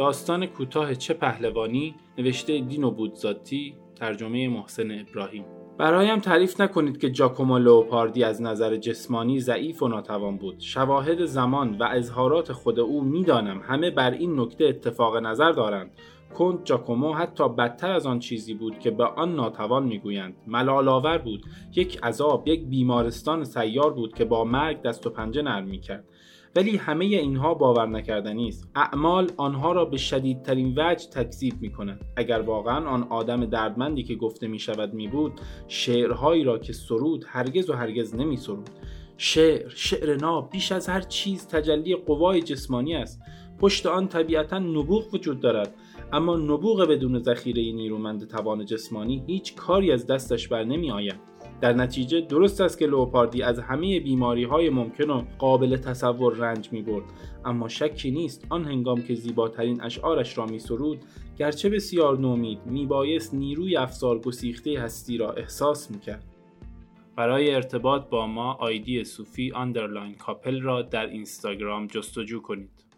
داستان کوتاه چه پهلوانی نوشته دینو بودزاتی ترجمه محسن ابراهیم. برایم تعریف نکنید که جاکومو لوپاردی از نظر جسمانی ضعیف و ناتوان بود. شواهد زمان و اظهارات خود او می‌دانم همه بر این نکته اتفاق نظر دارند. کنت جاکومو حتی بدتر از آن چیزی بود که به آن ناتوان می‌گویند. ملالآور بود. یک عذاب یک بیمارستان سیار بود که با مرگ دست و پنجه نرم می‌کرد. ولی همه اینها باور نکردنی است. اعمال آنها را به شدیدترین وجه تکذیب می کند اگر واقعا آن آدم دردمندی که گفته می شود می بود شعرهایی را که سرود هرگز و هرگز نمی سرود شعر شعر ناب بیش از هر چیز تجلی قوای جسمانی است. پشت آن طبیعتا نبوغ وجود دارد اما نبوغ بدون ذخیره نیرومند توان جسمانی هیچ کاری از دستش بر نمی آید در نتیجه درست است که لوپاردی از همه بیماری های ممکن و قابل تصور رنج می برد اما شکی نیست آن هنگام که زیباترین اشعارش را می سرود گرچه بسیار نومید می بایست نیروی افسار گسیخته هستی را احساس می کرد. برای ارتباط با ما آیدی صوفی underline couple را در اینستاگرام جستجو کنید.